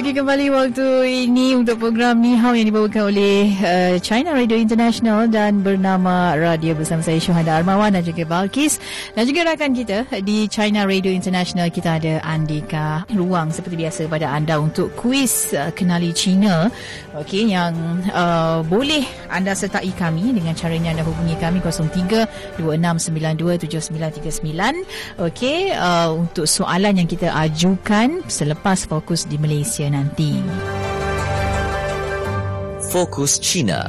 Okey kembali waktu ini untuk program Ni Hao yang dibawakan oleh uh, China Radio International dan bernama Radio bersama saya Syuhada Armawan dan juga Balkis dan juga rakan kita di China Radio International. Kita ada Andika ruang seperti biasa pada anda untuk kuis uh, kenali China. Okey yang uh, boleh anda sertai kami dengan caranya anda hubungi kami 0326927939 okey uh, untuk soalan yang kita ajukan selepas fokus di Malaysia nanti. Fokus China.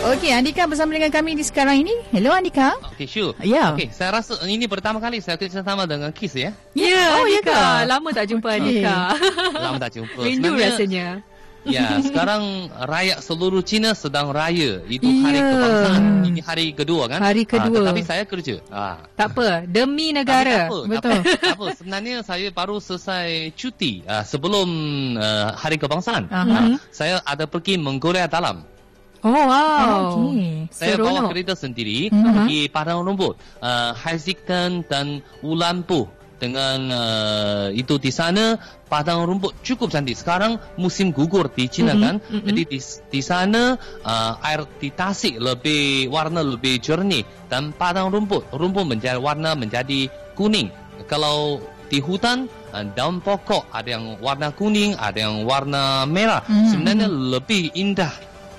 Okey, Andika bersama dengan kami di sekarang ini. Hello Andika. Okey, sure. Ya. Okey, saya rasa ini pertama kali saya kerja sama dengan Kiss ya. Ya, oh, ya Andika. ke? Lama tak jumpa. Andika. Lama tak jumpa. Rindu Sebenarnya, rasanya. Ya, sekarang rakyat seluruh China sedang raya. Itu hari kebangsaan. Ini hari kedua kan? Hari kedua. Ah, tetapi saya kerja. Ah. Tak apa, demi Tapi negara. tak apa, Betul. Tak apa, tak apa. Sebenarnya saya baru selesai cuti ah, sebelum ah, hari kebangsaan. Aha. Ah, saya ada pergi Mongolia dalam. Oh, wow. Okey. Saya bawa Seronok. kereta sendiri Mhm. pergi padang rumput, uh, Haziqtan dan Ulampu dengan uh, itu di sana padang rumput cukup cantik. Sekarang musim gugur di China Mhm, kan, mhm. jadi di, di sana uh, air di tasik lebih warna lebih jernih dan padang rumput rumput menjadi warna menjadi kuning. Kalau di hutan uh, daun pokok ada yang warna kuning, ada yang warna merah. Mhm, Sebenarnya lebih indah,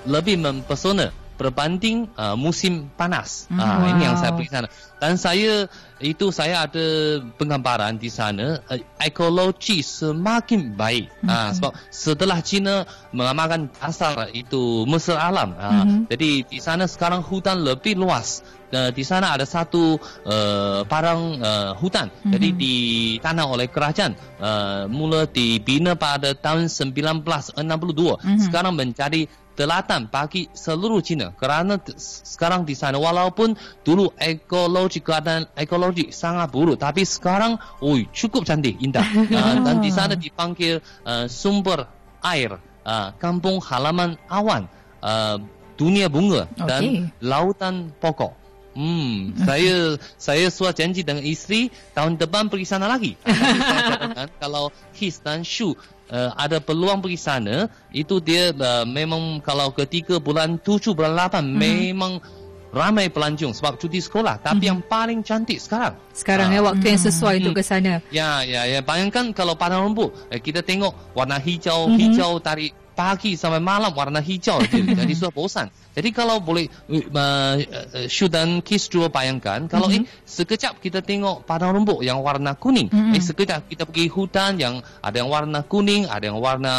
lebih mempesona berbanding uh, musim panas. Mhm. Ah, ini yang Wow. saya pergi sana. Dan saya itu saya ada penggambaran di sana uh, ekologi semakin baik. Ah, sebab setelah China mengamalkan dasar itu mesra alam. Ah, Mhm. Jadi di sana sekarang hutan lebih luas. Uh, di sana ada satu uh, padang uh, hutan. Jadi ditanam oleh kerajaan. Uh, mula dibina pada tahun 1962. Mhm. Sekarang menjadi telatan bagi seluruh China kerana sekarang di sana walaupun dulu ekologi keadaan ekologi sangat buruk tapi sekarang oi cukup cantik indah. Uh, dan di sana dipanggil uh, sumber air uh, kampung halaman awan uh, dunia bunga dan lautan pokok. Hmm, saya saya sudah janji dengan isteri tahun depan pergi sana lagi. Kalau His dan Shu uh, ada peluang pergi sana, itu dia uh, memang kalau ketika bulan 7 bulan 8 memang ramai pelancong sebab cuti sekolah. Tapi yang paling cantik sekarang. Sekarang Ah. ya waktu yang Hmm. sesuai untuk ke sana. Ya, ya, ya. Bayangkan kalau padang rumput, eh, kita tengok warna hijau, Mhm. hijau dari pagi sampai malam warna hijau. jadi, jadi sudah bosan. Jadi kalau boleh, uh, uh, Shu dan Kiss juga bayangkan, kalau Mhm. eh, sekejap kita tengok padang rumput yang warna kuning. Mhm. Eh, sekejap kita pergi hutan yang ada yang warna kuning, ada yang warna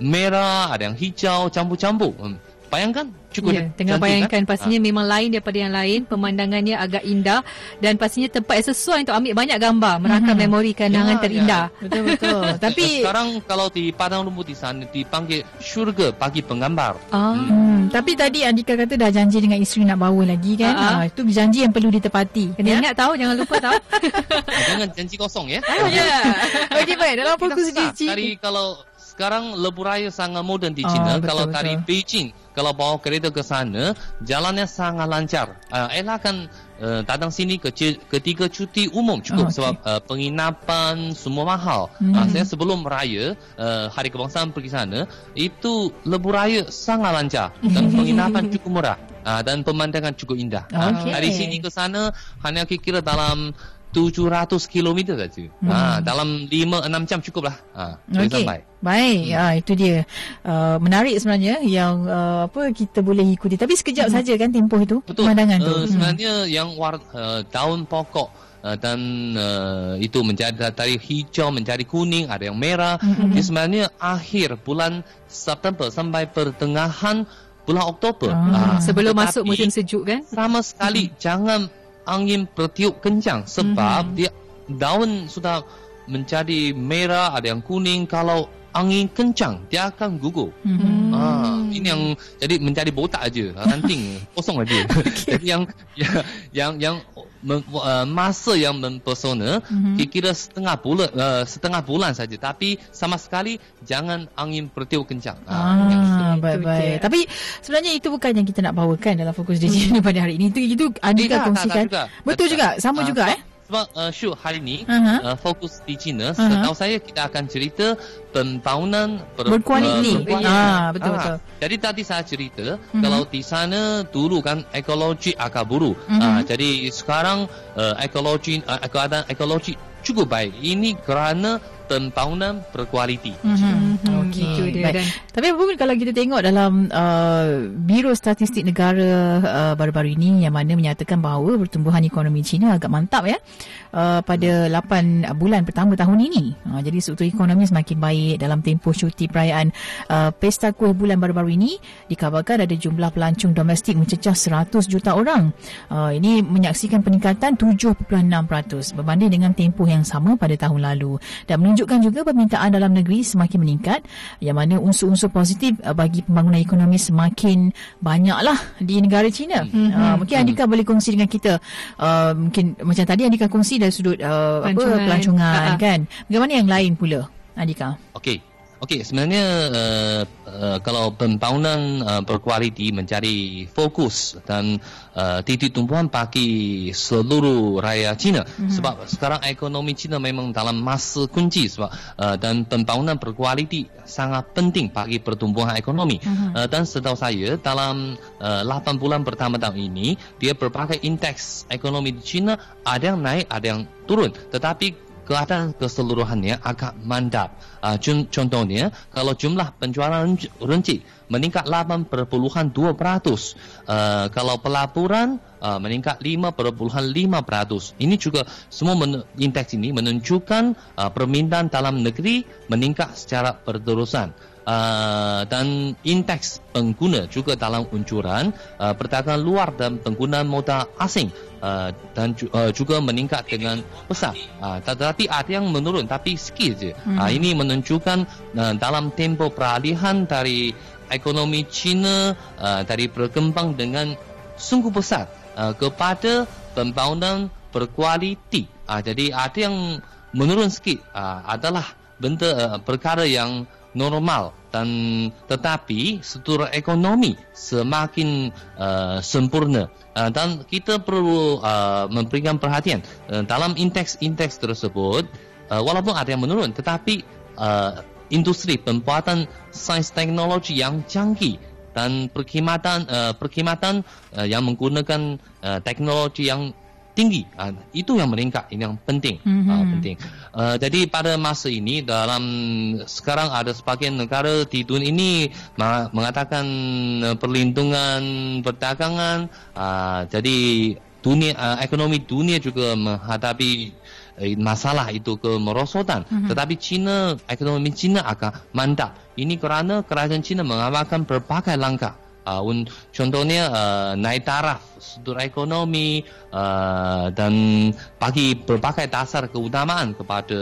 merah, ada yang hijau, campur-campur. Hmm. Bayangkan, cukup Ya, tengah cantik, bayangkan kan? pastinya memang lain daripada yang lain, pemandangannya agak indah dan pastinya tempat yang sesuai untuk ambil banyak gambar, merakam Mhm. memori kenangan Ya, terindah. Betul betul. Tapi sekarang kalau di padang rumput di sana dipanggil syurga bagi penggambar. Ah. Hmm, tapi tadi Andika kata dah janji dengan isteri nak bawa lagi kan? Ha, itu janji yang perlu ditepati. Kena ingat tahu, jangan lupa tahu. Ah, Jangan janji kosong ya. Ya. Okey baik dalam fokus susah. di Dari kalau sekarang lebuh raya sangat moden di Oh, China. betul, kalau betul. dari Beijing, kalau bawa kereta ke sana, jalannya sangat lancar. Uh, elakkan uh, datang sini ke ketika cuti umum Oh, cukup okey. sebab uh, penginapan semua mahal. Mhm. Uh, saya sebelum raya, uh, hari kebangsaan pergi sana, itu lebuh raya sangat lancar dan penginapan cukup murah. Uh, dan pemandangan cukup indah. Ah, Okey. dari sini ke sana hanya kira dalam 700 km saja. Hmm. Ah, dalam 5-6 jam cukup lah. Ah, boleh Okey. sampai. Baik, hmm. ya, itu dia. Uh, menarik sebenarnya yang uh, apa kita boleh ikuti. Tapi sekejap Hmm. saja kan tempoh itu Betul. pemandangan tu. Uh, sebenarnya yang war, uh, daun pokok uh, dan uh, itu menjadi dari hijau menjadi kuning, ada yang merah. Mhm. Jadi sebenarnya akhir bulan September sampai pertengahan bulan Oktober. Ah. Ah, Sebelum tetapi masuk musim sejuk kan? sama sekali jangan angin bertiup kencang sebab dia daun sudah menjadi merah, ada yang kuning. Kalau angin kencang dia akan gugur. Mhm. Ah, ini yang jadi menjadi botak aja, ranting kosong aja. Jadi yang yang yang, yang mem, uh, masa yang mempesona Mhm. kira-kira setengah bulan uh, setengah bulan saja tapi sama sekali jangan angin bertiup kencang. Ah. Ah, itu baik-baik. dia. Tapi sebenarnya itu bukan yang kita nak bawakan dalam fokus di sini pada hari ini. Itu itu Eh, Andika tak, tak, kongsikan. tak juga. Betul Tak, juga, tak. sama Ah, juga sebab- eh. Sebab uh, shoot hari ini Aha. uh, fokus di China, Aha. setahu saya kita akan cerita pembangunan ber, Berkualiti. uh, berkualiti. Ah, betul, betul. Jadi tadi saya cerita Mhm. kalau di sana dulu kan ekologi agak buruk. Mhm. Ah, jadi sekarang uh, ekologi uh, keadaan ekologi cukup baik. Ini kerana pembangunan berkualiti. Mhm. Dia. Baik. Dan Tapi apapun kalau kita tengok dalam uh, Biro Statistik Negara uh, baru-baru ini yang mana menyatakan bahawa pertumbuhan ekonomi China agak mantap ya uh, pada 8 bulan pertama tahun ini. Uh, jadi struktur ekonomi semakin baik dalam tempoh cuti perayaan uh, Pesta Kuih bulan baru-baru ini dikabarkan ada jumlah pelancong domestik mencecah 100 juta orang. Uh, ini menyaksikan peningkatan 7.6% berbanding dengan tempoh yang sama pada tahun lalu dan menunjukkan juga permintaan dalam negeri semakin meningkat yang mana unsur-unsur positif uh, bagi pembangunan ekonomi semakin banyaklah di negara China. Mm-hmm. Uh, mungkin Andika boleh kongsi dengan kita uh, mungkin macam tadi Andika kongsi dari sudut uh, apa Pelancongan. pelancongan Ha-ha. kan. Bagaimana yang lain pula Andika? Okey. Okey, sebenarnya uh, uh, kalau pembangunan uh, berkualiti menjadi fokus dan uh, titik tumpuan bagi seluruh rakyat China mm-hmm. sebab sekarang ekonomi China memang dalam masa kunci sebab uh, dan pembangunan berkualiti sangat penting bagi pertumbuhan ekonomi mm-hmm. uh, dan setahu saya dalam uh, 8 bulan pertama tahun ini dia berbagai indeks ekonomi di China ada yang naik ada yang turun tetapi keadaan keseluruhannya agak mandap. Uh, contohnya, kalau jumlah penjualan runcit meningkat 8.2%, uh, kalau pelaburan uh, meningkat 5.5%. Ini juga semua men- indeks ini menunjukkan uh, permintaan dalam negeri meningkat secara berterusan. Uh, dan indeks pengguna juga dalam unjuran uh, perdagangan luar dan penggunaan modal asing uh, dan ju- uh, juga meningkat dengan besar. Uh, tetapi ada yang menurun tapi sikit je. Hmm. Uh, ini menunjukkan uh, dalam tempoh peralihan dari ekonomi China uh, dari berkembang dengan sungguh besar uh, kepada pembangunan berkualiti. Uh, jadi ada yang menurun sikit uh, adalah benda uh, perkara yang normal dan tetapi struktur ekonomi semakin uh, sempurna. Uh, dan kita perlu uh, memberikan perhatian uh, dalam indeks-indeks tersebut uh, walaupun ada yang menurun tetapi uh, industri pembuatan sains teknologi yang canggih dan perkhidmatan uh, perkhidmatan uh, yang menggunakan uh, teknologi yang tinggi. Uh, itu yang meningkat ini yang penting. Mhm. uh, penting. Uh, jadi pada masa ini dalam sekarang ada sebagian negara di dunia ini mengatakan uh, perlindungan perdagangan. Uh, jadi dunia uh, ekonomi dunia juga menghadapi eh, masalah itu kemerosotan Mhm. tetapi China ekonomi China agak mantap ini kerana kerajaan China mengamalkan berbagai langkah Uh, un, contohnya uh, naik taraf struktur ekonomi uh, dan bagi berbagai dasar keutamaan kepada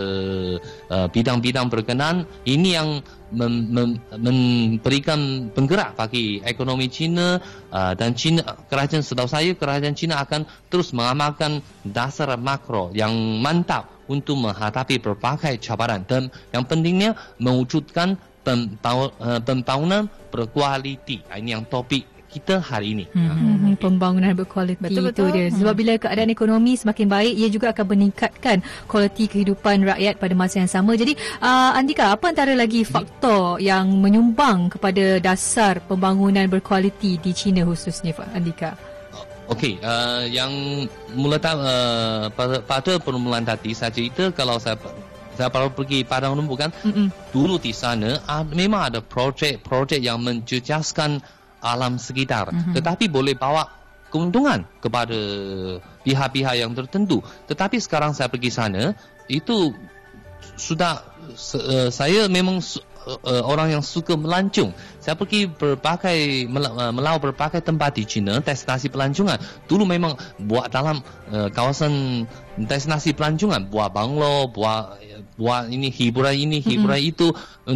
uh, bidang-bidang berkenaan ini yang mem, mem, memberikan penggerak bagi ekonomi China uh, dan China kerajaan setahu saya kerajaan China akan terus mengamalkan dasar makro yang mantap untuk menghadapi berbagai cabaran. Dan yang pentingnya mewujudkan pembau- uh, pembangunan berkualiti. Ah, Ini yang topik kita hari ini. Mhm. Ah. Hmm, pembangunan berkualiti Betul, itu betul. dia. Sebab bila keadaan ekonomi semakin baik, ia juga akan meningkatkan kualiti kehidupan rakyat pada masa yang sama. Jadi, uh, Andika, apa antara lagi faktor yang menyumbang kepada dasar pembangunan berkualiti di China khususnya, Pak Andika? Okey, uh, yang mula uh, pada, pada permulaan tadi saya cerita kalau saya saya baru pergi Padang Rumpu kan, Mm-mm. dulu di sana uh, memang ada projek-projek yang menjejaskan alam sekitar, Mhm. tetapi boleh bawa keuntungan kepada pihak-pihak yang tertentu. Tetapi sekarang saya pergi sana, itu sudah se- uh, saya memang uh, orang yang suka melancong. Saya pergi berbagai uh, melau berbagai tempat di China destinasi pelancongan. Dulu memang buat dalam uh, kawasan destinasi pelancongan, buat banglo, buat buat ini hiburan ini hiburan mm-hmm. itu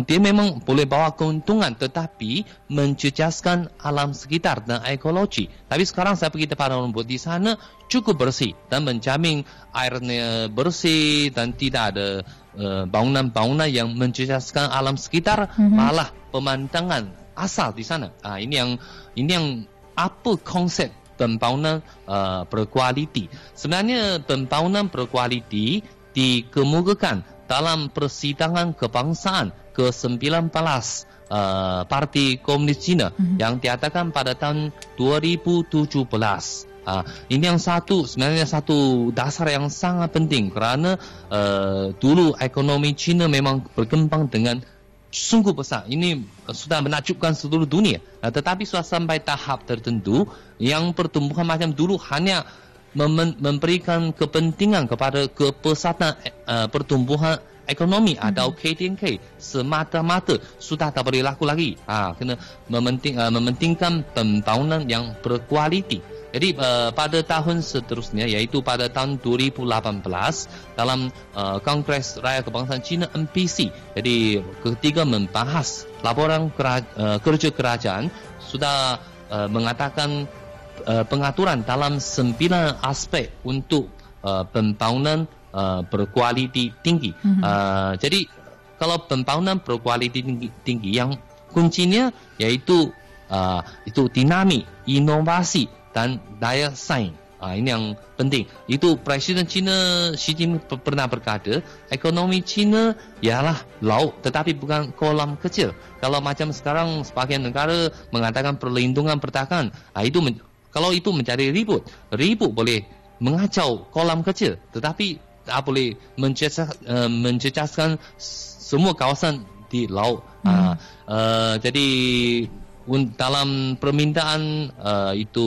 dia memang boleh bawa keuntungan tetapi mencecaskan alam sekitar dan ekologi. Tapi sekarang saya pergi tempat orang buat di sana cukup bersih dan menjamin airnya bersih dan tidak ada uh, bangunan-bangunan yang mencecaskan alam sekitar mm-hmm. malah pemandangan asal di sana. Ah ini yang ini yang apa konsep pembangunan uh, berkualiti. Sebenarnya pembangunan berkualiti dikemukakan dalam persidangan kebangsaan ke-19 uh, Parti Komunis Cina mm-hmm. yang diadakan pada tahun 2017. Uh, ini yang satu sebenarnya satu dasar yang sangat penting kerana uh, dulu ekonomi Cina memang berkembang dengan sungguh besar. Ini sudah menakjubkan seluruh dunia. Uh, tetapi sudah sampai tahap tertentu yang pertumbuhan macam dulu hanya mem- memberikan kepentingan kepada kepesatan uh, pertumbuhan ekonomi mm-hmm. atau KTNK semata-mata sudah tak boleh laku lagi. Ha, kena mementing, uh, mementingkan pembangunan yang berkualiti. Jadi uh, pada tahun seterusnya iaitu pada tahun 2018 dalam uh, Kongres Raya Kebangsaan China NPC. Jadi ketiga membahas laporan kera- uh, kerja kerajaan sudah uh, mengatakan uh, pengaturan dalam sembilan aspek untuk uh, pembangunan uh, berkualiti tinggi. Mm-hmm. Uh, jadi kalau pembangunan berkualiti tinggi, tinggi yang kuncinya yaitu uh, itu dinamik, inovasi dan daya saing. Uh, ini yang penting. Itu Presiden China Xi Jinping pernah berkata, ekonomi China ialah laut tetapi bukan kolam kecil. Kalau macam sekarang sebagian negara mengatakan perlindungan pertahanan, uh, itu kalau itu mencari ribut, ribut boleh mengacau kolam kecil, tetapi tak boleh mencecas, uh, mencecaskan semua kawasan di laut. Hmm. Uh, uh, jadi dalam permintaan uh, itu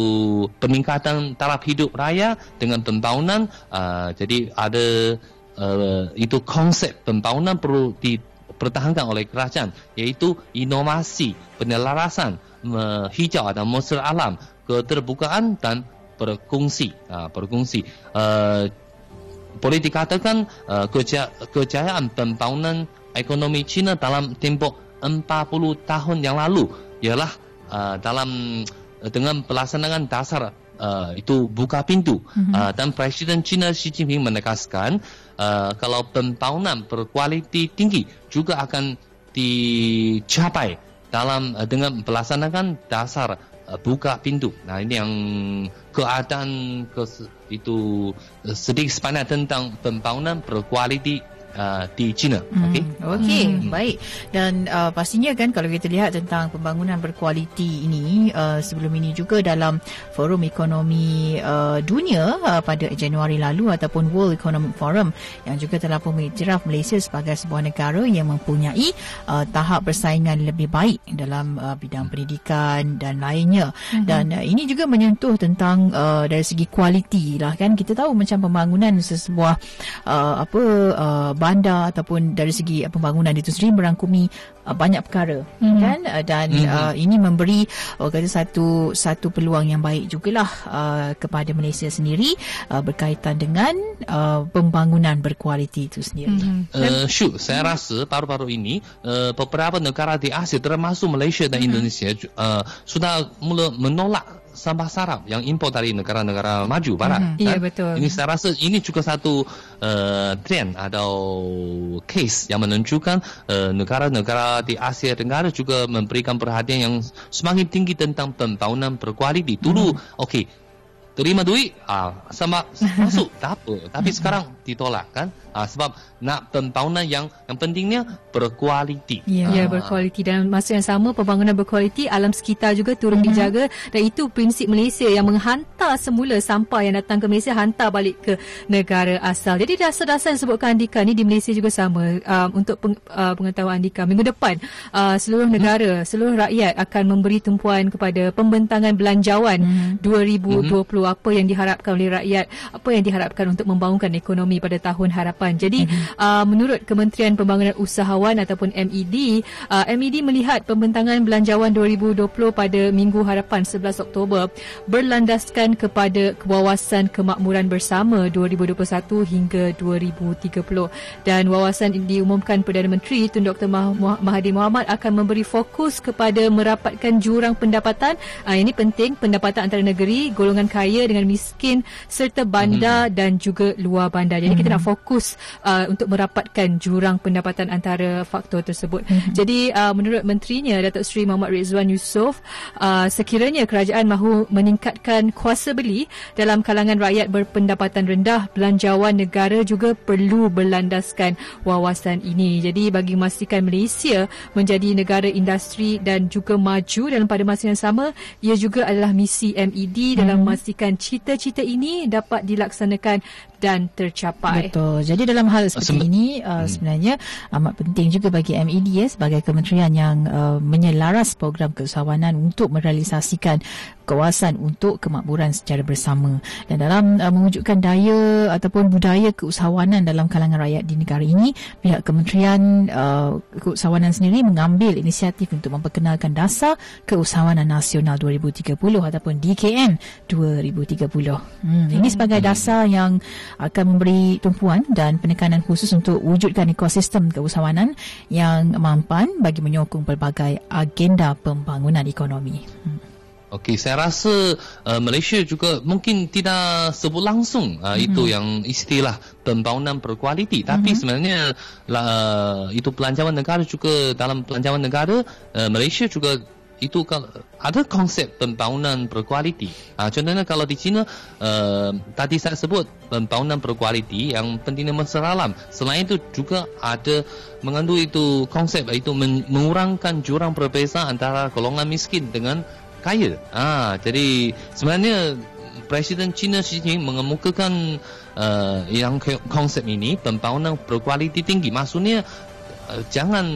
peningkatan taraf hidup raya dengan pembangunan uh, jadi ada uh, itu konsep pembangunan perlu dipertahankan oleh kerajaan iaitu inovasi penyelarasan uh, hijau dan monster alam keterbukaan dan berkongsi uh, berkongsi uh, boleh dikatakan uh, keja- kejayaan pembangunan ekonomi China dalam tempoh 40 tahun yang lalu ialah uh, dalam uh, dengan pelaksanaan dasar uh, itu buka pintu mm-hmm. uh, dan Presiden China Xi Jinping menegaskan uh, kalau pembangunan berkualiti tinggi juga akan dicapai dalam uh, dengan pelaksanaan dasar Uh, buka pintu. Nah ini yang keadaan ke, itu uh, sedikit sepanjang tentang pembangunan berkualiti uh, di China. Okey. Hmm. Okey, hmm. baik. Dan uh, pastinya kan kalau kita lihat tentang pembangunan berkualiti ini uh, sebelum ini juga dalam Forum Ekonomi uh, Dunia uh, pada Januari lalu ataupun World Economic Forum yang juga telah pun mengiktiraf Malaysia sebagai sebuah negara yang mempunyai uh, tahap persaingan lebih baik dalam uh, bidang pendidikan dan lainnya. Hmm. Dan uh, ini juga menyentuh tentang uh, dari segi kualiti lah kan kita tahu macam pembangunan sesebuah uh, apa uh, bandar ataupun dari segi pembangunan itu sendiri merangkumi uh, banyak perkara mm-hmm. kan uh, dan mm-hmm. uh, ini memberi uh, kata satu satu peluang yang baik jugalah uh, kepada Malaysia sendiri uh, berkaitan dengan uh, pembangunan berkualiti itu sendiri. Mm-hmm. Uh, Syu, saya mm-hmm. rasa paru-paru ini uh, beberapa negara di Asia termasuk Malaysia dan mm-hmm. Indonesia uh, sudah mula menolak sampah sarap yang import dari negara-negara maju barat. Mm-hmm. Ya betul. Ini saya rasa ini juga satu uh, trend atau case yang menunjukkan uh, negara-negara di Asia Tenggara juga memberikan perhatian yang semakin tinggi tentang pembangunan berkualiti. Dulu mm-hmm. okey terima duit ah sama masuk tak apa tapi sekarang ditolak kan ah, sebab nak pembangunan yang yang pentingnya berkualiti ya, ya ah. ya berkualiti dan masa yang sama pembangunan berkualiti alam sekitar juga turun mm-hmm. dijaga dan itu prinsip Malaysia yang menghantar semula sampah yang datang ke Malaysia hantar balik ke negara asal jadi dasar-dasar yang sebutkan Andika ni di Malaysia juga sama uh, untuk peng, uh, pengetahuan Andika minggu depan uh, seluruh negara mm-hmm. seluruh rakyat akan memberi tumpuan kepada pembentangan belanjawan mm-hmm. 2020 mm-hmm apa yang diharapkan oleh rakyat, apa yang diharapkan untuk membangunkan ekonomi pada tahun harapan depan. Jadi mm-hmm. uh, menurut Kementerian Pembangunan Usahawan ataupun MED, uh, MED melihat pembentangan belanjawan 2020 pada Minggu Harapan 11 Oktober berlandaskan kepada kewawasan kemakmuran bersama 2021 hingga 2030 dan wawasan diumumkan Perdana Menteri Tun Dr. Mahathir Mohamad akan memberi fokus kepada merapatkan jurang pendapatan. Uh, ini penting pendapatan antara negeri, golongan kaya dengan miskin serta bandar hmm. dan juga luar bandar. Jadi hmm. kita nak fokus uh, untuk merapatkan jurang pendapatan antara faktor tersebut. Hmm. Jadi uh, menurut menterinya Datuk Seri Muhammad Rizwan Yusof, uh, sekiranya kerajaan mahu meningkatkan kuasa beli dalam kalangan rakyat berpendapatan rendah, belanjawan negara juga perlu berlandaskan wawasan ini. Jadi bagi memastikan Malaysia menjadi negara industri dan juga maju dalam pada masa yang sama, ia juga adalah misi MED dalam hmm. memastikan cita-cita ini dapat dilaksanakan dan tercapai. Betul. Jadi dalam hal seperti Sem- ini uh, hmm. sebenarnya amat penting juga bagi MED ya, sebagai kementerian yang uh, menyelaras program keusahawanan untuk merealisasikan kawasan untuk kemakmuran secara bersama. Dan dalam uh, mewujudkan daya ataupun budaya keusahawanan dalam kalangan rakyat di negara ini pihak kementerian uh, keusahawanan sendiri mengambil inisiatif untuk memperkenalkan dasar keusahawanan nasional 2030 ataupun DKN 2030 hmm, ini sebagai dasar yang akan memberi tumpuan dan penekanan khusus untuk wujudkan ekosistem keusahawanan yang mampan bagi menyokong pelbagai agenda pembangunan ekonomi. Hmm. Okey, saya rasa uh, Malaysia juga mungkin tidak sebut langsung uh, mm-hmm. itu yang istilah pembangunan berkualiti. Tapi mm-hmm. sebenarnya uh, itu pelancaran negara juga dalam pelancaran negara uh, Malaysia juga itu kalau ada konsep pembangunan berkualiti. Uh, contohnya kalau di China uh, tadi saya sebut pembangunan berkualiti yang pentingnya mesra Selain itu juga ada mengandung itu konsep itu mengurangkan jurang berbeza antara golongan miskin dengan kaya. Ah, jadi sebenarnya Presiden China Xi Jinping mengemukakan uh, yang konsep ini pembangunan berkualiti tinggi. Maksudnya uh, jangan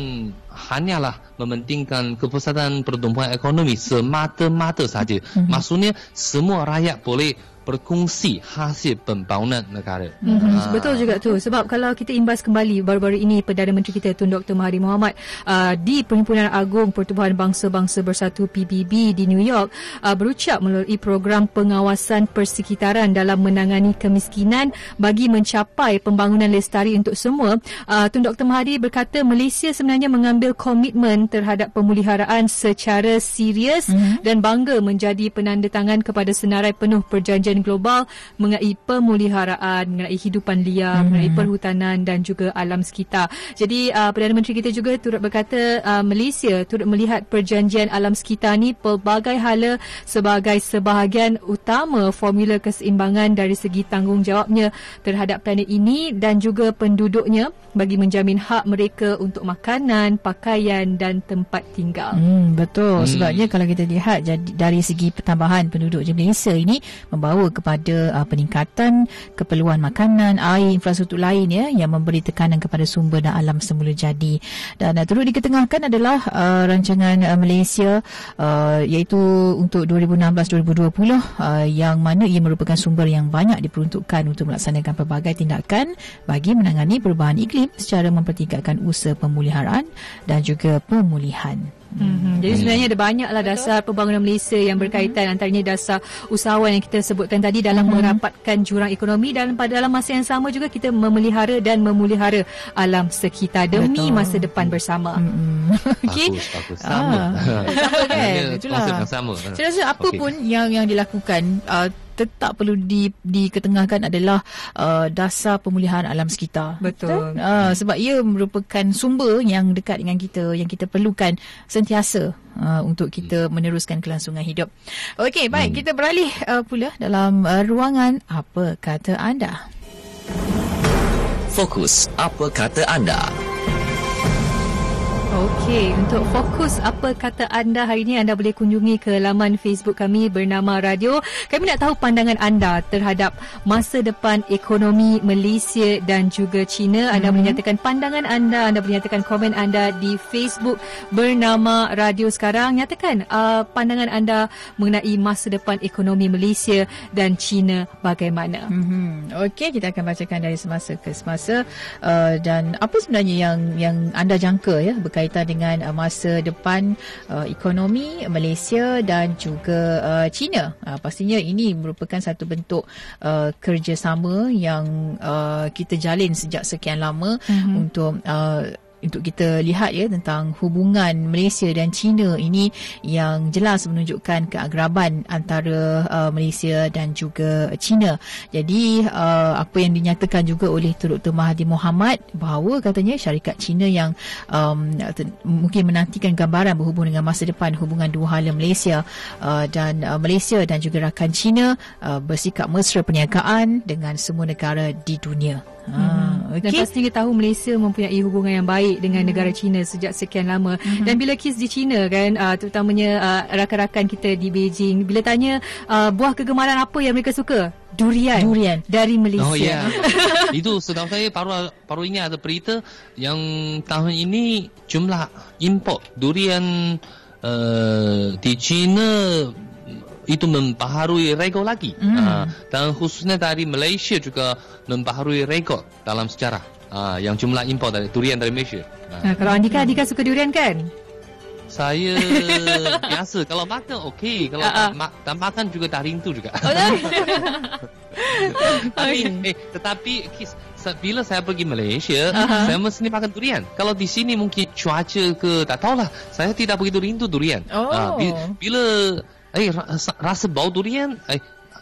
hanyalah mementingkan kepesatan pertumbuhan ekonomi semata-mata saja. Mm-hmm. Maksudnya semua rakyat boleh berkongsi hasil pembangunan negara. Mm-hmm. Ha. Betul juga tu. Sebab kalau kita imbas kembali baru-baru ini Perdana Menteri kita Tun Dr. Mahathir Mohamad uh, di Perhimpunan Agung Pertubuhan Bangsa-Bangsa Bersatu PBB di New York uh, berucap melalui program pengawasan persekitaran dalam menangani kemiskinan bagi mencapai pembangunan lestari untuk semua. Uh, Tun Dr. Mahathir berkata Malaysia sebenarnya mengambil komitmen terhadap pemuliharaan secara serius mm-hmm. dan bangga menjadi penandatangan kepada senarai penuh perjanjian perjanjian global mengenai pemuliharaan, mengenai hidupan liar, hmm. mengenai perhutanan dan juga alam sekitar. Jadi uh, Perdana Menteri kita juga turut berkata uh, Malaysia turut melihat perjanjian alam sekitar ni pelbagai hala sebagai sebahagian utama formula keseimbangan dari segi tanggungjawabnya terhadap planet ini dan juga penduduknya bagi menjamin hak mereka untuk makanan, pakaian dan tempat tinggal. Hmm, betul. Hmm. Sebabnya kalau kita lihat jadi dari segi pertambahan penduduk Malaysia ini membawa membawa kepada uh, peningkatan keperluan makanan, air, infrastruktur lain ya yang memberi tekanan kepada sumber dan alam semula jadi. Dan uh, turut diketengahkan adalah uh, rancangan uh, Malaysia uh, iaitu untuk 2016-2020 uh, yang mana ia merupakan sumber yang banyak diperuntukkan untuk melaksanakan pelbagai tindakan bagi menangani perubahan iklim secara mempertingkatkan usaha pemuliharaan dan juga pemulihan. Mm-hmm. Jadi sebenarnya ada banyaklah dasar pembangunan Malaysia yang berkaitan mm-hmm. antaranya dasar usahawan yang kita sebutkan tadi dalam mm-hmm. merapatkan jurang ekonomi dan pada dalam masa yang sama juga kita memelihara dan memulihara alam sekitar demi Betul. masa depan bersama. Mm-hmm. Okey. Bagus, bagus. Sama. Ah. sama kan? Itulah. sama. Saya rasa apa okay. pun yang yang dilakukan uh, tetap perlu di diketengahkan adalah uh, dasar pemulihan alam sekitar. Betul. Uh, sebab ia merupakan sumber yang dekat dengan kita yang kita perlukan sentiasa uh, untuk kita meneruskan kelangsungan hidup. Okey, baik hmm. kita beralih uh, pula dalam uh, ruangan apa kata anda? Fokus apa kata anda? Okey, untuk fokus apa kata anda hari ini anda boleh kunjungi ke laman Facebook kami bernama Radio. Kami nak tahu pandangan anda terhadap masa depan ekonomi Malaysia dan juga China. Anda mm-hmm. boleh nyatakan pandangan anda, anda boleh nyatakan komen anda di Facebook bernama Radio sekarang. Nyatakan uh, pandangan anda mengenai masa depan ekonomi Malaysia dan China bagaimana. Mm-hmm. Okey, kita akan bacakan dari semasa ke semasa uh, dan apa sebenarnya yang yang anda jangka ya berkaitan berkaitan dengan uh, masa depan uh, ekonomi Malaysia dan juga uh, China. Uh, pastinya ini merupakan satu bentuk uh, kerjasama yang uh, kita jalin sejak sekian lama mm-hmm. untuk uh, untuk kita lihat ya tentang hubungan Malaysia dan China ini yang jelas menunjukkan keagraban antara uh, Malaysia dan juga China. Jadi uh, apa yang dinyatakan juga oleh Dr. Mahathir Mohamad bahawa katanya syarikat China yang um, mungkin menantikan gambaran berhubung dengan masa depan hubungan dua hala Malaysia uh, dan uh, Malaysia dan juga rakan China uh, bersikap mesra perniagaan dengan semua negara di dunia. Hmm. Okay. Dan pasti kita tahu Malaysia mempunyai hubungan yang baik dengan hmm. negara China sejak sekian lama. Hmm. Dan bila KIS di China kan, uh, terutamanya uh, rakan-rakan kita di Beijing, bila tanya uh, buah kegemaran apa yang mereka suka? Durian. Durian. Dari Malaysia. Oh ya. Yeah. Itu setahu saya paru paru ini ada berita yang tahun ini jumlah import durian uh, di China itu membaharui rekod lagi. Mm. Uh, dan khususnya dari Malaysia juga membaharui rekod dalam sejarah. Uh, yang jumlah impor dari durian dari Malaysia. Uh. Nah, kalau Andika, Andika suka durian kan? Saya biasa. Kalau makan, okey. Kalau uh-uh. tak, ma- tak makan juga tak rindu juga. Oh, tapi, okay. eh, tetapi bila saya pergi Malaysia, uh-huh. saya mesti makan durian. Kalau di sini mungkin cuaca ke, tak tahulah. Saya tidak begitu rindu durian. Oh. Uh, bila eh rasa bau durian eh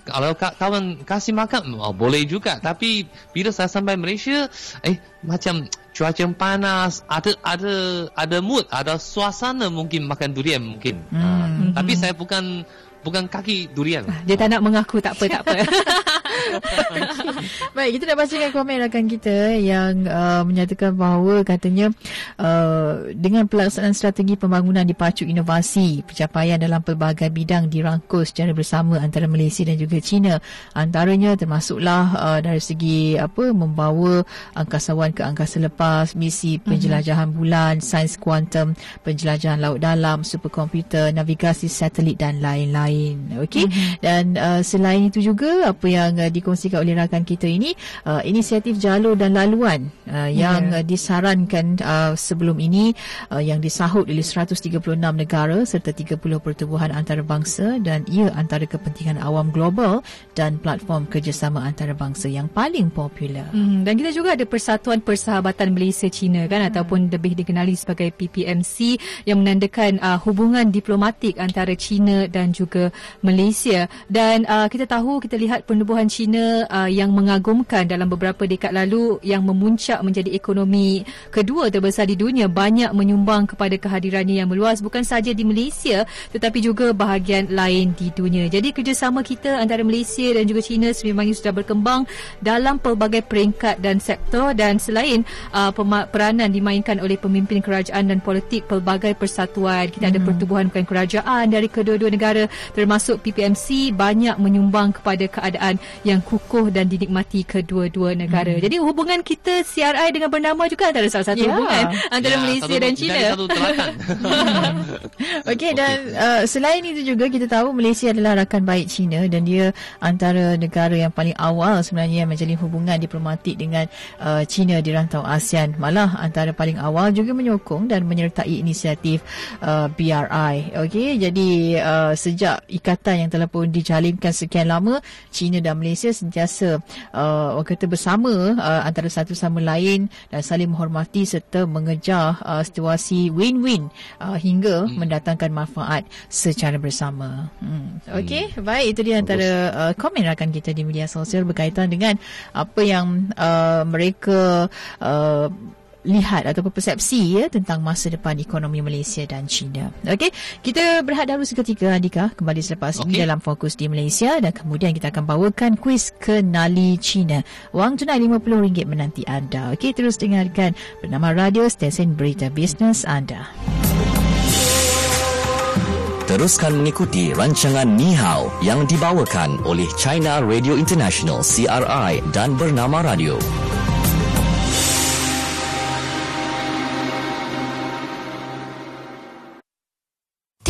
kalau kawan kasih makan oh, boleh juga tapi bila saya sampai Malaysia eh macam cuaca panas ada ada ada mood ada suasana mungkin makan durian mungkin hmm. uh, tapi saya bukan bukan kaki durian. Dia tak nak mengaku tak apa tak apa. Baik, kita nak bacakan komen rakan kita yang uh, menyatakan bahawa katanya uh, dengan pelaksanaan strategi pembangunan dipacu inovasi, pencapaian dalam pelbagai bidang dirangkul secara bersama antara Malaysia dan juga China. Antaranya termasuklah uh, dari segi apa membawa angkasawan ke angkasa lepas, misi penjelajahan bulan, sains kuantum, penjelajahan laut dalam, superkomputer, navigasi satelit dan lain-lain lain okey mm-hmm. dan uh, selain itu juga apa yang uh, dikongsikan oleh rakan kita ini uh, inisiatif jalur dan laluan uh, yang yeah. uh, disarankan uh, sebelum ini uh, yang disahut oleh 136 negara serta 30 pertubuhan antarabangsa dan ia antara kepentingan awam global dan platform kerjasama antarabangsa yang paling popular mm, dan kita juga ada Persatuan Persahabatan Malaysia China kan mm. ataupun lebih dikenali sebagai PPMC yang menandakan uh, hubungan diplomatik antara China dan juga Malaysia dan uh, kita tahu kita lihat penubuhan China uh, yang mengagumkan dalam beberapa dekad lalu yang memuncak menjadi ekonomi kedua terbesar di dunia banyak menyumbang kepada kehadirannya yang meluas bukan sahaja di Malaysia tetapi juga bahagian lain di dunia. Jadi kerjasama kita antara Malaysia dan juga China sememangnya sudah berkembang dalam pelbagai peringkat dan sektor dan selain uh, peranan dimainkan oleh pemimpin kerajaan dan politik pelbagai persatuan kita hmm. ada pertubuhan bukan kerajaan dari kedua-dua negara termasuk PPMC banyak menyumbang kepada keadaan yang kukuh dan dinikmati kedua-dua negara. Hmm. Jadi hubungan kita CRI dengan bernama juga antara salah satu yeah. hubungan antara yeah, Malaysia satu, dan China. Okey dan uh, selain itu juga kita tahu Malaysia adalah rakan baik China dan dia antara negara yang paling awal sebenarnya yang menjalin hubungan diplomatik dengan uh, China di rantau ASEAN. Malah antara paling awal juga menyokong dan menyertai inisiatif uh, BRI. Okey jadi uh, sejak ikatan yang telah pun dijalinkan sekian lama China dan Malaysia sentiasa uh, orang kata bersama uh, antara satu sama lain dan saling menghormati serta mengejar uh, situasi win-win uh, hingga hmm. mendatangkan manfaat secara bersama. Hmm. Okey, hmm. baik itu dia antara uh, komen rakan kita di media sosial berkaitan dengan apa yang uh, mereka uh, lihat ataupun persepsi ya tentang masa depan ekonomi Malaysia dan China. Okey, kita berehat dahulu seketika Andika kembali selepas okay. ini dalam fokus di Malaysia dan kemudian kita akan bawakan kuis kenali China. Wang tunai RM50 menanti anda. Okey, terus dengarkan bernama Radio Stesen Berita Bisnes anda. Teruskan mengikuti rancangan Ni Hao yang dibawakan oleh China Radio International CRI dan Bernama Radio.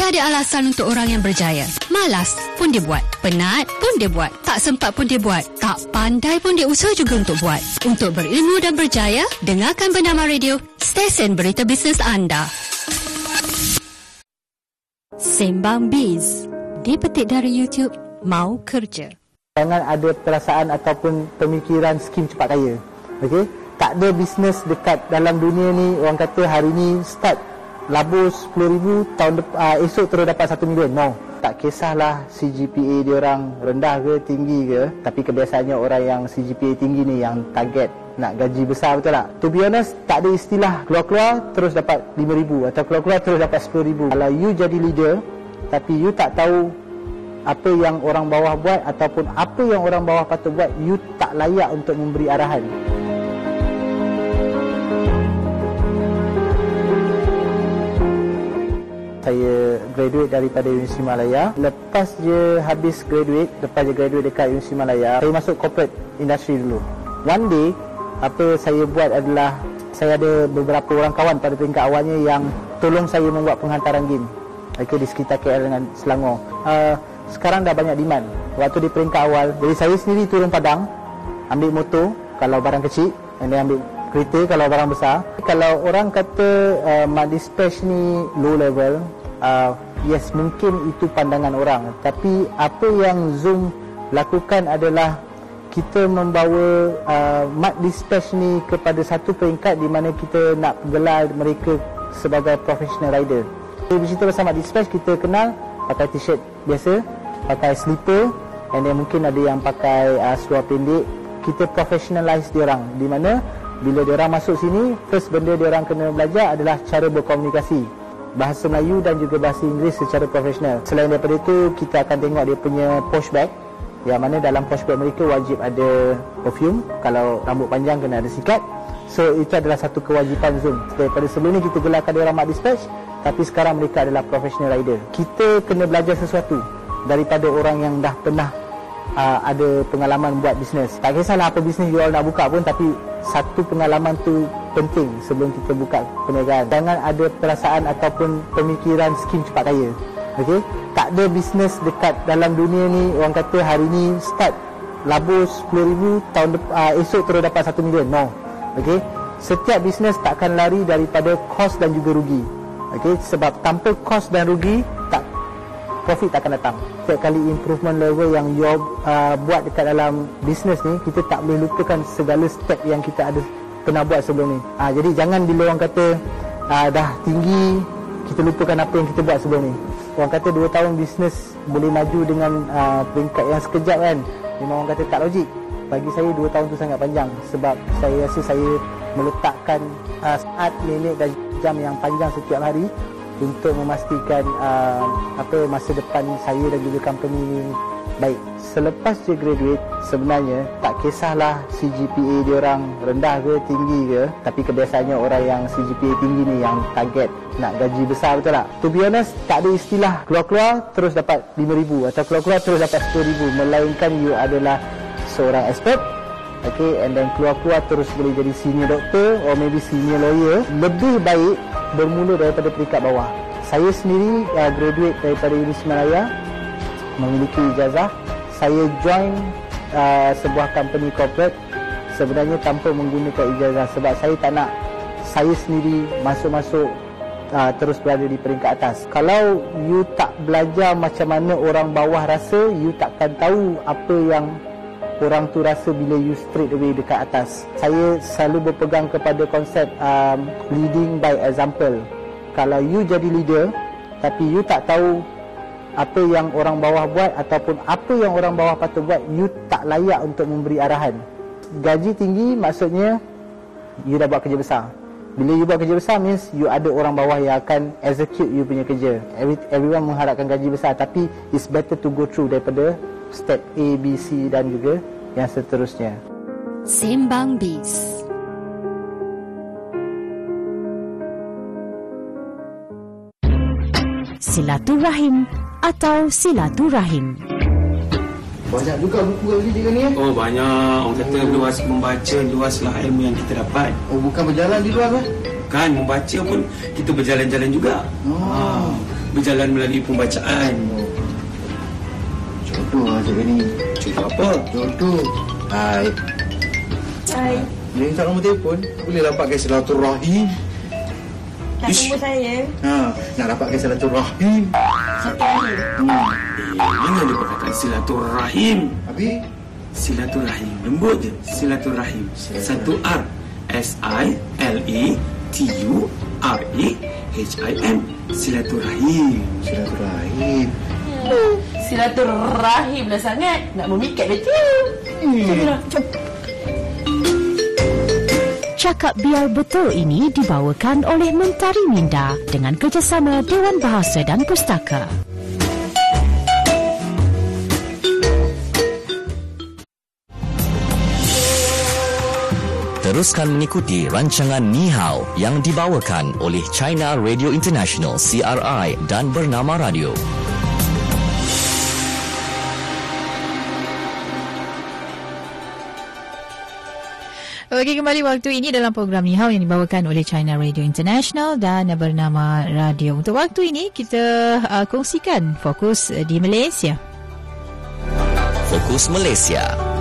Tiada alasan untuk orang yang berjaya. Malas pun dia buat. Penat pun dia buat. Tak sempat pun dia buat. Tak pandai pun dia usaha juga untuk buat. Untuk berilmu dan berjaya, dengarkan Bernama Radio, stesen berita bisnes anda. Sembang Biz Dipetik dari YouTube Mau Kerja Jangan ada perasaan ataupun pemikiran skim cepat kaya okay? Tak ada bisnes dekat dalam dunia ni Orang kata hari ni start labur RM10,000 tahun depan, uh, esok terus dapat RM1 million No tak kisahlah CGPA dia orang rendah ke tinggi ke tapi kebiasaannya orang yang CGPA tinggi ni yang target nak gaji besar betul tak? To be honest, tak ada istilah keluar-keluar terus dapat RM5,000 atau keluar-keluar terus dapat RM10,000. Kalau you jadi leader, tapi you tak tahu apa yang orang bawah buat ataupun apa yang orang bawah patut buat, you tak layak untuk memberi arahan. Saya graduate daripada Universiti Malaya. Lepas je habis graduate, lepas je graduate dekat Universiti Malaya, saya masuk corporate industry dulu. One day, apa saya buat adalah saya ada beberapa orang kawan pada peringkat awalnya yang tolong saya membuat penghantaran game okay, di sekitar KL dengan Selangor uh, sekarang dah banyak demand waktu di peringkat awal jadi saya sendiri turun padang ambil motor kalau barang kecil dan ambil kereta kalau barang besar kalau orang kata uh, mat dispatch ni low level uh, yes mungkin itu pandangan orang tapi apa yang Zoom lakukan adalah kita membawa uh, mat dispatch ni kepada satu peringkat di mana kita nak gelar mereka sebagai professional rider. Kita bercerita pasal mat dispatch, kita kenal pakai t-shirt biasa, pakai slipper and then mungkin ada yang pakai uh, seluar pendek. Kita professionalize dia orang di mana bila dia orang masuk sini, first benda dia orang kena belajar adalah cara berkomunikasi. Bahasa Melayu dan juga bahasa Inggeris secara profesional. Selain daripada itu, kita akan tengok dia punya push bag yang mana dalam prospek mereka wajib ada perfume. Kalau rambut panjang kena ada sikat. So itu adalah satu kewajipan Zoom. Daripada sebelum ni kita gelarkan dia orang mat dispatch. Tapi sekarang mereka adalah professional rider. Kita kena belajar sesuatu daripada orang yang dah pernah uh, ada pengalaman buat bisnes tak kisahlah apa bisnes you all nak buka pun tapi satu pengalaman tu penting sebelum kita buka perniagaan jangan ada perasaan ataupun pemikiran skim cepat kaya Okey, tak ada bisnes dekat dalam dunia ni orang kata hari ni start labur 10,000 tahun uh, esok terus dapat 1 million. No. Okey. Setiap bisnes takkan lari daripada kos dan juga rugi. Okey, sebab tanpa kos dan rugi tak profit takkan datang. Setiap kali improvement level yang you uh, buat dekat dalam bisnes ni, kita tak boleh lupakan segala step yang kita ada pernah buat sebelum ni. Uh, jadi jangan bila orang kata uh, dah tinggi kita lupakan apa yang kita buat sebelum ni orang kata 2 tahun bisnes boleh maju dengan uh, peringkat yang sekejap kan memang orang kata tak logik bagi saya 2 tahun tu sangat panjang sebab saya rasa saya meletakkan uh, saat, minit dan jam yang panjang setiap hari untuk memastikan uh, apa masa depan saya dan juga company ni baik selepas dia graduate sebenarnya tak kisahlah CGPA dia orang rendah ke tinggi ke tapi kebiasaannya orang yang CGPA tinggi ni yang target nak gaji besar betul tak? To be honest tak ada istilah keluar-keluar terus dapat 5000 atau keluar-keluar terus dapat 10000 melainkan you adalah seorang expert Okay, and then keluar-keluar terus boleh jadi senior doktor or maybe senior lawyer. Lebih baik bermula daripada peringkat bawah. Saya sendiri uh, graduate daripada Universiti Malaya memiliki ijazah. Saya join uh, sebuah company corporate sebenarnya tanpa menggunakan ijazah sebab saya tak nak saya sendiri masuk-masuk uh, terus berada di peringkat atas. Kalau you tak belajar macam mana orang bawah rasa you takkan tahu apa yang orang tu rasa bila you straight away dekat atas. Saya selalu berpegang kepada konsep um, leading by example. Kalau you jadi leader tapi you tak tahu apa yang orang bawah buat ataupun apa yang orang bawah patut buat you tak layak untuk memberi arahan. Gaji tinggi maksudnya you dah buat kerja besar bila you buat kerja besar means you ada orang bawah yang akan execute you punya kerja. Every, everyone mengharapkan gaji besar tapi it's better to go through daripada step A, B, C dan juga yang seterusnya. Sembang Bis. Silaturahim atau Silaturahim banyak juga buku yang dengan ni eh? Oh banyak Orang kata oh. luas membaca Luaslah ilmu yang kita dapat Oh bukan berjalan di luar eh? Kan membaca pun Kita berjalan-jalan juga oh. ha, Berjalan melalui pembacaan oh. Contoh lah cakap ni Contoh apa? Contoh Hai Hai Bila minta nombor telefon Boleh dapatkan silaturahim Tak nombor saya ha, Nak dapatkan silaturahim Satu lagi hmm. Jangan dia perkataan silaturahim. Habis? Silaturahim. Lembut je. Silaturahim. Satu R. S-I-L-E-T-U-R-E-H-I-M. Silaturahim. Silaturahim. Hmm. Silaturahim lah sangat. Nak memikat betul. Hmm. Cakap Biar Betul ini dibawakan oleh Mentari Minda dengan kerjasama Dewan Bahasa dan Pustaka. Teruskan mengikuti rancangan Ni Hao yang dibawakan oleh China Radio International CRI dan Bernama Radio. Okey kembali waktu ini dalam program Ni Hao yang dibawakan oleh China Radio International dan bernama Radio. Untuk waktu ini kita uh, kongsikan fokus di Malaysia. Fokus Malaysia.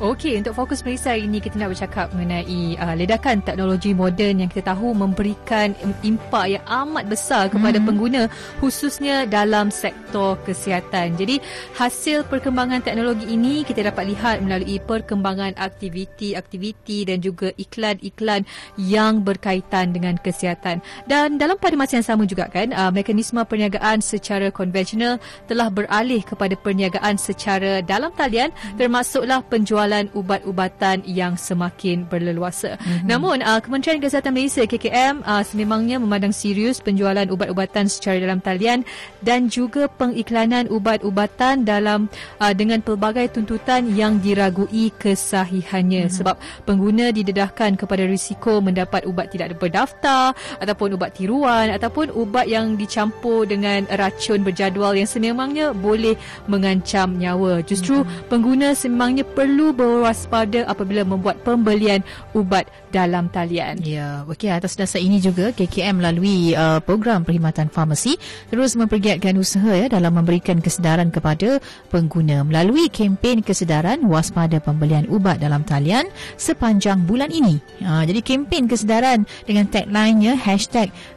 Okey, untuk fokus Malaysia ini kita nak bercakap mengenai uh, ledakan teknologi moden yang kita tahu memberikan impak yang amat besar kepada hmm. pengguna khususnya dalam sektor kesihatan. Jadi, hasil perkembangan teknologi ini kita dapat lihat melalui perkembangan aktiviti-aktiviti dan juga iklan-iklan yang berkaitan dengan kesihatan. Dan dalam pada masa yang sama juga kan, uh, mekanisme perniagaan secara konvensional telah beralih kepada perniagaan secara dalam talian termasuklah penjualan penjualan ubat-ubatan yang semakin berleluasa. Mm-hmm. Namun uh, Kementerian Kesihatan Malaysia KKM uh, sememangnya memandang serius penjualan ubat-ubatan secara dalam talian dan juga pengiklanan ubat-ubatan dalam uh, dengan pelbagai tuntutan yang diragui kesahihannya mm-hmm. sebab pengguna didedahkan kepada risiko mendapat ubat tidak berdaftar ataupun ubat tiruan ataupun ubat yang dicampur dengan racun berjadual yang sememangnya boleh mengancam nyawa. Justru mm-hmm. pengguna sememangnya perlu berwaspada apabila membuat pembelian ubat dalam talian. Ya, okey atas dasar ini juga KKM melalui uh, program perkhidmatan farmasi terus mempergiatkan usaha ya dalam memberikan kesedaran kepada pengguna melalui kempen kesedaran waspada pembelian ubat dalam talian sepanjang bulan ini. Uh, jadi kempen kesedaran dengan tagline-nya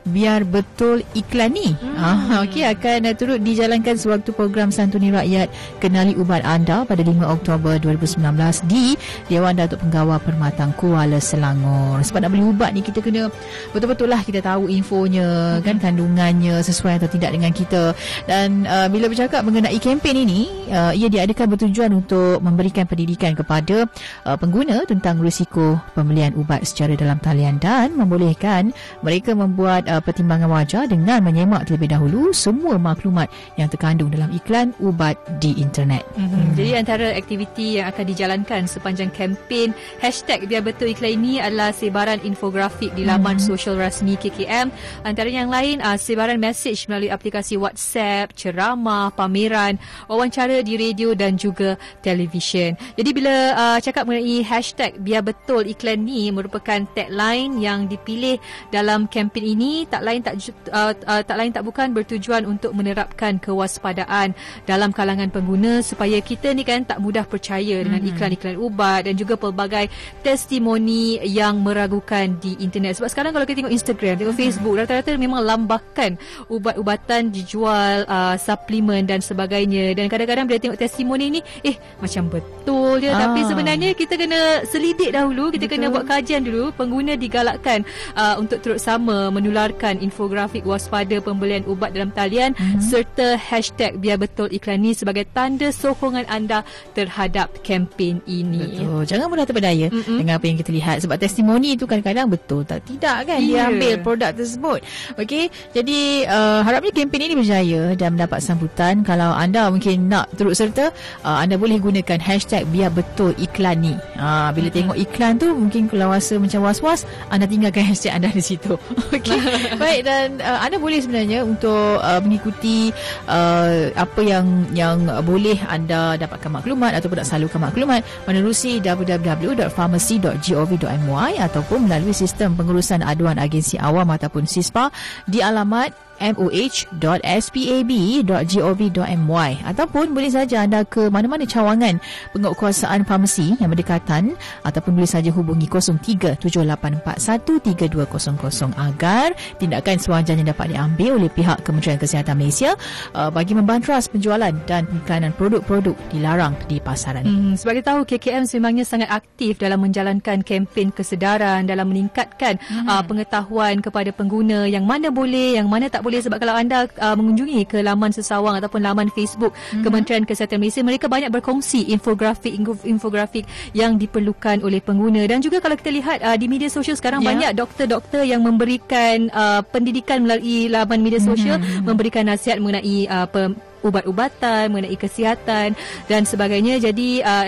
#biar betul iklan ni. Hmm. Uh, okey akan uh, turut dijalankan sewaktu program santuni rakyat kenali ubat anda pada 5 Oktober 2019 di Dewan Datuk Penggawal Permatang Kuala Selangor. Sebab nak beli ubat ni kita kena betul-betul lah kita tahu infonya kan kandungannya sesuai atau tidak dengan kita. Dan uh, bila bercakap mengenai kempen ini, uh, ia diadakan bertujuan untuk memberikan pendidikan kepada uh, pengguna tentang risiko pembelian ubat secara dalam talian dan membolehkan mereka membuat uh, pertimbangan wajar dengan menyemak terlebih dahulu semua maklumat yang terkandung dalam iklan ubat di internet. Mm-hmm. Hmm. Jadi antara aktiviti yang akan dijalankan dijalankan sepanjang kempen hashtag biar betul iklan ini adalah sebaran infografik di laman hmm. sosial rasmi KKM antara yang lain uh, sebaran mesej melalui aplikasi WhatsApp, ceramah, pameran, wawancara di radio dan juga televisyen. Jadi bila uh, cakap mengenai hashtag biar betul iklan ni merupakan tagline yang dipilih dalam kempen ini tak lain tak uh, uh, tak lain tak bukan bertujuan untuk menerapkan kewaspadaan dalam kalangan pengguna supaya kita ni kan tak mudah percaya dengan hmm. iklan iklan ubat dan juga pelbagai testimoni yang meragukan di internet. Sebab sekarang kalau kita tengok Instagram, tengok Facebook, rata-rata memang lambakan ubat-ubatan dijual, uh, suplemen dan sebagainya. Dan kadang-kadang bila tengok testimoni ni, eh macam betul je. Ah. Tapi sebenarnya kita kena selidik dahulu, kita betul. kena buat kajian dulu. Pengguna digalakkan uh, untuk terus sama menularkan infografik waspada pembelian ubat dalam talian mm-hmm. serta hashtag biar betul iklan ni sebagai tanda sokongan anda terhadap kempen ini. Betul. Jangan mudah terpedaya Mm-mm. dengan apa yang kita lihat sebab testimoni itu kadang-kadang betul tak tidak kan yeah. dia ambil produk tersebut. Okey. Jadi uh, harapnya kempen ini berjaya dan mendapat sambutan. Kalau anda mungkin nak turut serta uh, anda boleh gunakan hashtag biar betul iklan ni. Uh, bila mm-hmm. tengok iklan tu mungkin kalau rasa macam was-was anda tinggalkan hashtag anda di situ. Okey. Baik dan uh, anda boleh sebenarnya untuk uh, mengikuti uh, apa yang yang boleh anda dapatkan maklumat ataupun nak salurkan maklumat menerusi www.pharmacy.gov.my ataupun melalui sistem pengurusan aduan agensi awam ataupun SISPA di alamat moh.spab.gov.my ataupun boleh saja anda ke mana-mana cawangan penguatkuasaan farmasi yang berdekatan ataupun boleh saja hubungi 0378413200 agar tindakan sewajarnya dapat diambil oleh pihak Kementerian Kesihatan Malaysia uh, bagi membantras penjualan dan pengiklanan produk-produk dilarang di pasaran. Hmm, sebagai tahu KKM sebenarnya sangat aktif dalam menjalankan kempen kesedaran dalam meningkatkan hmm. uh, pengetahuan kepada pengguna yang mana boleh yang mana tak boleh sebab kalau anda uh, mengunjungi ke laman sesawang ataupun laman Facebook mm-hmm. Kementerian Kesihatan Malaysia mereka banyak berkongsi infografik infografik yang diperlukan oleh pengguna dan juga kalau kita lihat uh, di media sosial sekarang yeah. banyak doktor-doktor yang memberikan uh, pendidikan melalui laman media sosial mm-hmm. memberikan nasihat mengenai uh, pe- ubat-ubatan mengenai kesihatan dan sebagainya jadi uh,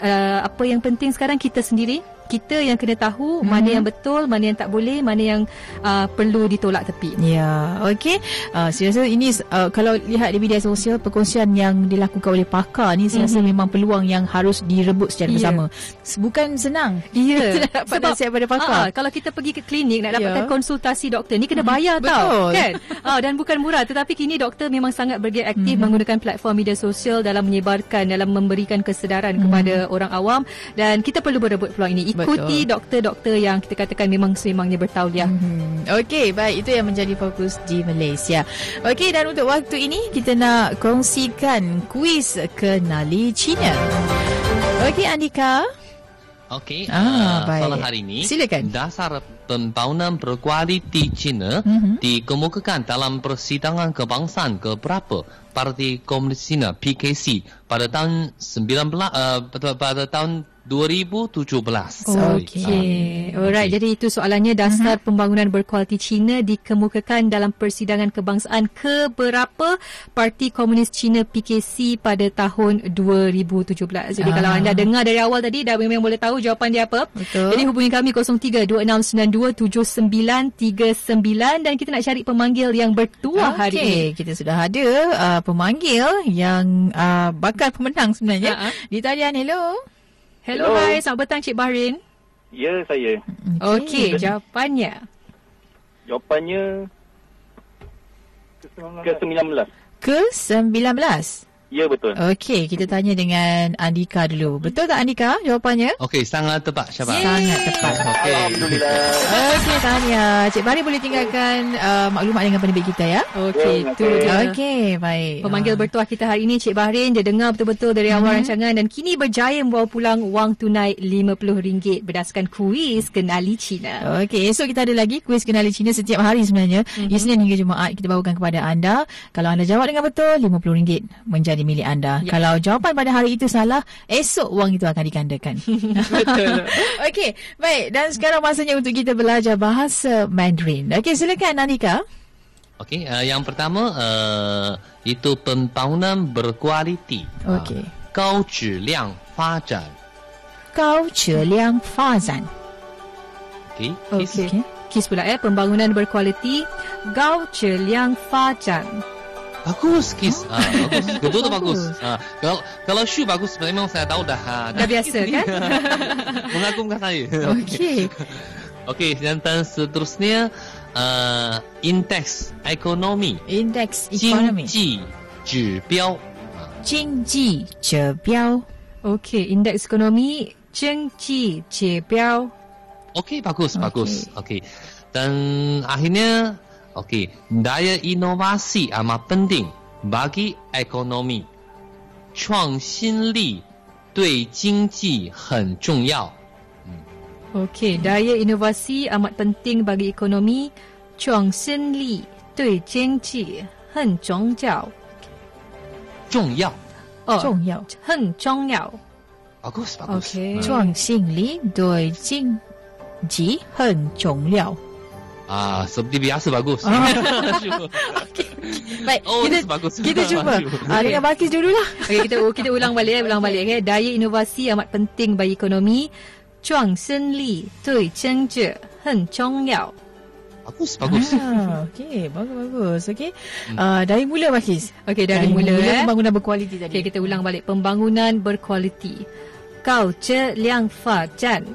uh, apa yang penting sekarang kita sendiri kita yang kena tahu mm-hmm. mana yang betul, mana yang tak boleh, mana yang uh, perlu ditolak tepi. Ya, okey. Uh, saya rasa ini uh, kalau lihat di media sosial perkongsian yang dilakukan oleh pakar ni saya rasa memang peluang yang harus direbut secara yeah. bersama. Bukan senang. Ya. Yeah. dapat Sebab, nasihat pada pakar. Uh, kalau kita pergi ke klinik nak dapatkan yeah. konsultasi doktor ni kena mhm. bayar mm-hmm. tau. Betul. Kan? Uh, dan bukan murah tetapi kini doktor memang sangat bergiat aktif mm-hmm. menggunakan platform media sosial dalam menyebarkan dalam memberikan kesedaran mm-hmm. kepada orang awam dan kita perlu berebut peluang ini ikuti doktor-doktor yang kita katakan memang semangnya bertauliah. Mm-hmm. Okey, baik itu yang menjadi fokus di Malaysia. Okey, dan untuk waktu ini kita nak kongsikan kuis kenali China. Okey, Andika. Okey, ah, uh, soalan hari ini. Silakan. Dasar pembangunan berkualiti China mm-hmm. dikemukakan dalam persidangan kebangsaan ke berapa Parti Komunis China PKC pada tahun 19 uh, pada, pada tahun 2017. Okey. Alright, okay. jadi itu soalannya dasar uh-huh. pembangunan berkualiti China dikemukakan dalam persidangan kebangsaan ke berapa Parti Komunis China PKC pada tahun 2017. Jadi uh-huh. kalau anda dengar dari awal tadi dah memang boleh tahu jawapan dia apa. Betul. Jadi hubungi kami 0326927939 dan kita nak cari pemanggil yang bertuah okay. hari ini. Kita sudah ada uh, pemanggil yang uh, bakal pemenang sebenarnya. Uh-huh. Di talian, hello. Hello, Hello. hai. Selamat petang Cik Bahrin. Ya, saya. Okey, okay, jawapannya. Jawapannya ke-19. Ke-19? Ya, betul. Okey, kita tanya dengan Andika dulu. Betul tak Andika jawapannya? Okey, sangat tepat. Syabas. Sangat tepat. Okay. Alhamdulillah. Okey, tanya. Cik Bari boleh tinggalkan uh, maklumat dengan penerbit kita ya? Okey, itu dia. Okey, baik. Pemanggil bertuah kita hari ini Cik Bahrin. Dia dengar betul-betul dari awal mm-hmm. rancangan dan kini berjaya membawa pulang wang tunai RM50 berdasarkan kuis Kenali Cina. Okey, esok kita ada lagi kuis Kenali Cina setiap hari sebenarnya. Mm-hmm. Isnin hingga Jumaat kita bawakan kepada anda. Kalau anda jawab dengan betul, RM50 menjadi milik anda. Ya. Kalau jawapan pada hari itu salah, esok wang itu akan digandakan. Betul. Okey, baik. Dan sekarang masanya untuk kita belajar bahasa Mandarin. Okey, silakan Anika. Okey, uh, yang pertama uh, itu pembangunan berkualiti. Okey. Uh, 高质量发展。高质量发展。Okey. Okey. Kis pula eh pembangunan berkualiti 高质量发展。 Bagus, Kis. Oh. Ah, bagus. Betul tu bagus. Ah, kalau kalau Shu bagus, memang saya tahu dah. Ha, dah, dah biasa kan? Mengagumkan saya. Okey. Okey, dan seterusnya uh, indeks ekonomi. Indeks ekonomi. 经济指标。经济指标。Okey, indeks ekonomi 经济指标。Okey, bagus, okay. bagus. Okey. Dan akhirnya Okey, daya inovasi amat penting bagi ekonomi. 创新力对经济很重要。Okey, daya inovasi amat penting bagi ekonomi. 创新力对经济很重要。重要。哦，重要，很重要。Bagus, bagus. Okey. 创新力对经济很重要。Ah, seperti biasa bagus. Ah. okay. Baik. Oh, kita, bagus. Kita jumpa. Ah, dengan Bakis dulu lah. Okay, kita oh, kita ulang balik, eh. ulang balik. Okay. Daya inovasi amat penting bagi ekonomi. Chuang Sen Li, Tui Cheng zhe, Hen Chong Yao. Bagus, bagus. Ah, okay, bagus, bagus. Okay. Uh, hmm. ah, dari mula, Bakis. Okay, dari, dari mula. mula eh. Pembangunan berkualiti tadi. Okay, kita ulang balik. Pembangunan berkualiti. Kau Che Liang Fa Jan,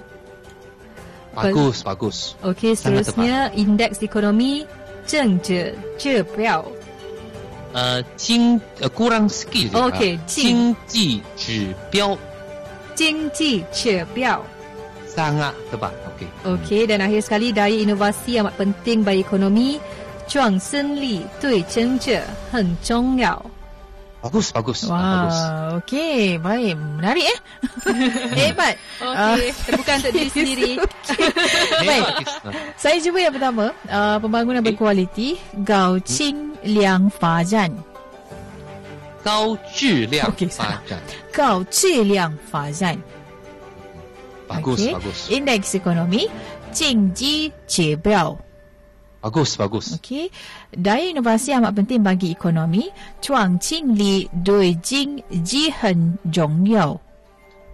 Bagus, bagus. Okey, Sangat seterusnya indeks ekonomi 政治指标。 Uh, 经呃 kurang sikit. je, Okey, ah. 经经济指标经济指标。 sangat tepat. Okey. Okey, dan akhir sekali daya inovasi amat penting bagi ekonomi. 创新力对经济很重要。 Bagus, bagus. Wah, ah, bagus. okey. Baik. Menarik, eh? Hebat. Okay. Uh, ah. terbuka untuk diri sendiri. Okay. Baik. Ah. Saya cuba yang pertama. Uh, pembangunan berkualiti. Gao hmm? Ching Liang Fa Zhan. Gao Chi Liang okay, Fa Zhan. Gao Chi Liang Fa Zhan. Bagus, okay. bagus. Indeks ekonomi. Qing Ji Jie Biao. Bagus, bagus. Okey. Daya inovasi amat penting bagi ekonomi. Chuang qing li dui jing ji hen zhong yao.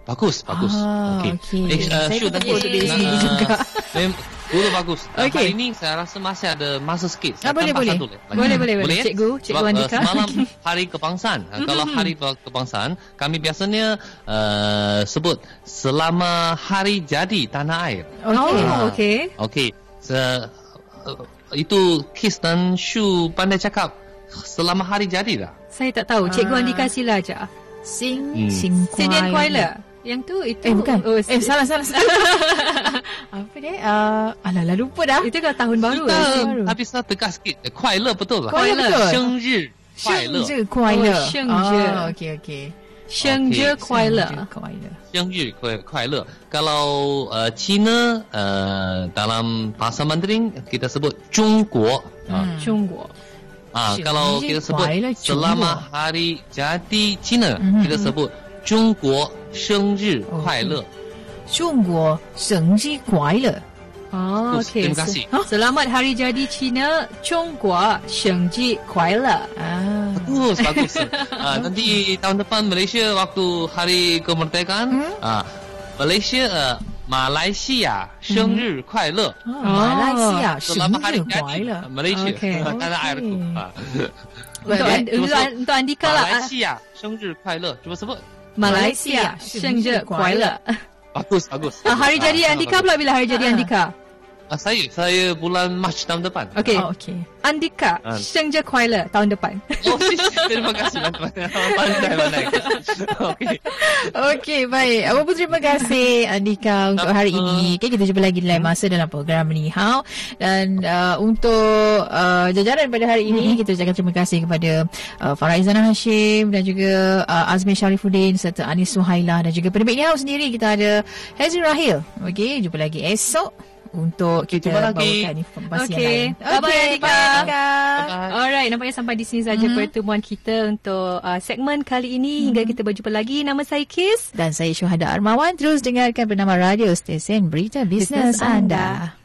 Bagus, bagus. Ah, Okey. Eh, uh, Saya tepuk untuk diri sendiri Ah, juga. mem- Dulu bagus. Uh, Okey. Hari ini saya rasa masih ada masa sikit. Ah, Saya boleh, tambah boleh. satu lagi. Boleh, boleh, boleh. ya? Cikgu, Cikgu Sebab, uh, Andika. semalam hari kebangsaan. Uh, kalau hari ke- kebangsaan, kami biasanya uh, sebut selama hari jadi tanah air. Oh, Ah. okey. Okey. Uh, itu Kis dan Shu pandai cakap selama hari jadi dah. Saya tak tahu. Cikgu Ah. Andika sila je. Sing Hmm. sing Sinian kuai. Kuala. Yang tu itu. Eh bukan. Oh, eh salah salah. salah. Apa dia? Uh, alah lah lupa dah. Itu kan tahun baru. Kita, baru. tapi saya tegas sikit. Eh, 快乐 betul lah. 快乐betul. 生日快乐。生日快乐。哦生日哦 okey okey. 生日快乐，快乐，生日快快乐。Kalau uh, China, uh, dalam bahasa Mandarin kita sebut 中国啊，中国啊。Kalau hmm, ah. ah, hmm. kita sebut Selamat hari jadi China, kita sebut 中国生日快乐，中国生日快乐。中国生日快乐。哦 Bagus, okey. terima kasih. Se- Selamat Hari Jadi Cina, 中国生日快乐。 Ah. Bagus, bagus. ah, nanti tahun depan Malaysia waktu hari kemerdekaan, Hmm? ah, Malaysia uh, Malaysia 生日快乐. Ah, Malaysia Selama hari 生日快 jadi 乐。 Malaysia Okey. tanah airku. Ah. Untuk, Baik, And- untuk, An- untuk Andika lah. ah, 马来西亚生日快乐，cuba sebut. Malaysia 生日快乐。 Bagus, bagus. Ah, hari jadi Ah, Andika bagus. pula bila hari jadi Andika? Ah, saya saya bulan Mac tahun depan. Okey. Oh, okay. Andika, ah. Sheng Kuala tahun depan. Oh, terima kasih banyak. Oh, pandai pandai. Okey. Okey, baik. Apa pun terima kasih Andika untuk hari ini. Okay, kita jumpa lagi lain masa dalam program ni. How? Dan uh, untuk uh, jajaran pada hari ini, mm-hmm. kita ucapkan terima kasih kepada uh, Farah Izana Hashim dan juga uh, Azmi Sharifuddin serta Anis Suhaila dan juga penerbit ni sendiri kita ada Hazri Rahil. Okey, jumpa lagi esok untuk kita jumpa lagi. bawakan informasi Okey. yang lain. Bye-bye, Okey, Andika. bye, Andika. Alright, nampaknya sampai di sini saja Mhm. pertemuan kita untuk uh, segmen kali ini. Hingga kita berjumpa lagi. Nama saya Kis. Dan saya Syuhada Armawan. Terus dengarkan bernama Radio Stesen Berita Bisnes Bisnes Anda.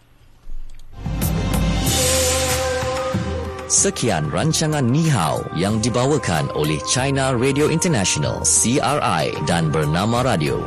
Sekian rancangan Ni Hao yang dibawakan oleh China Radio International CRI dan Bernama Radio.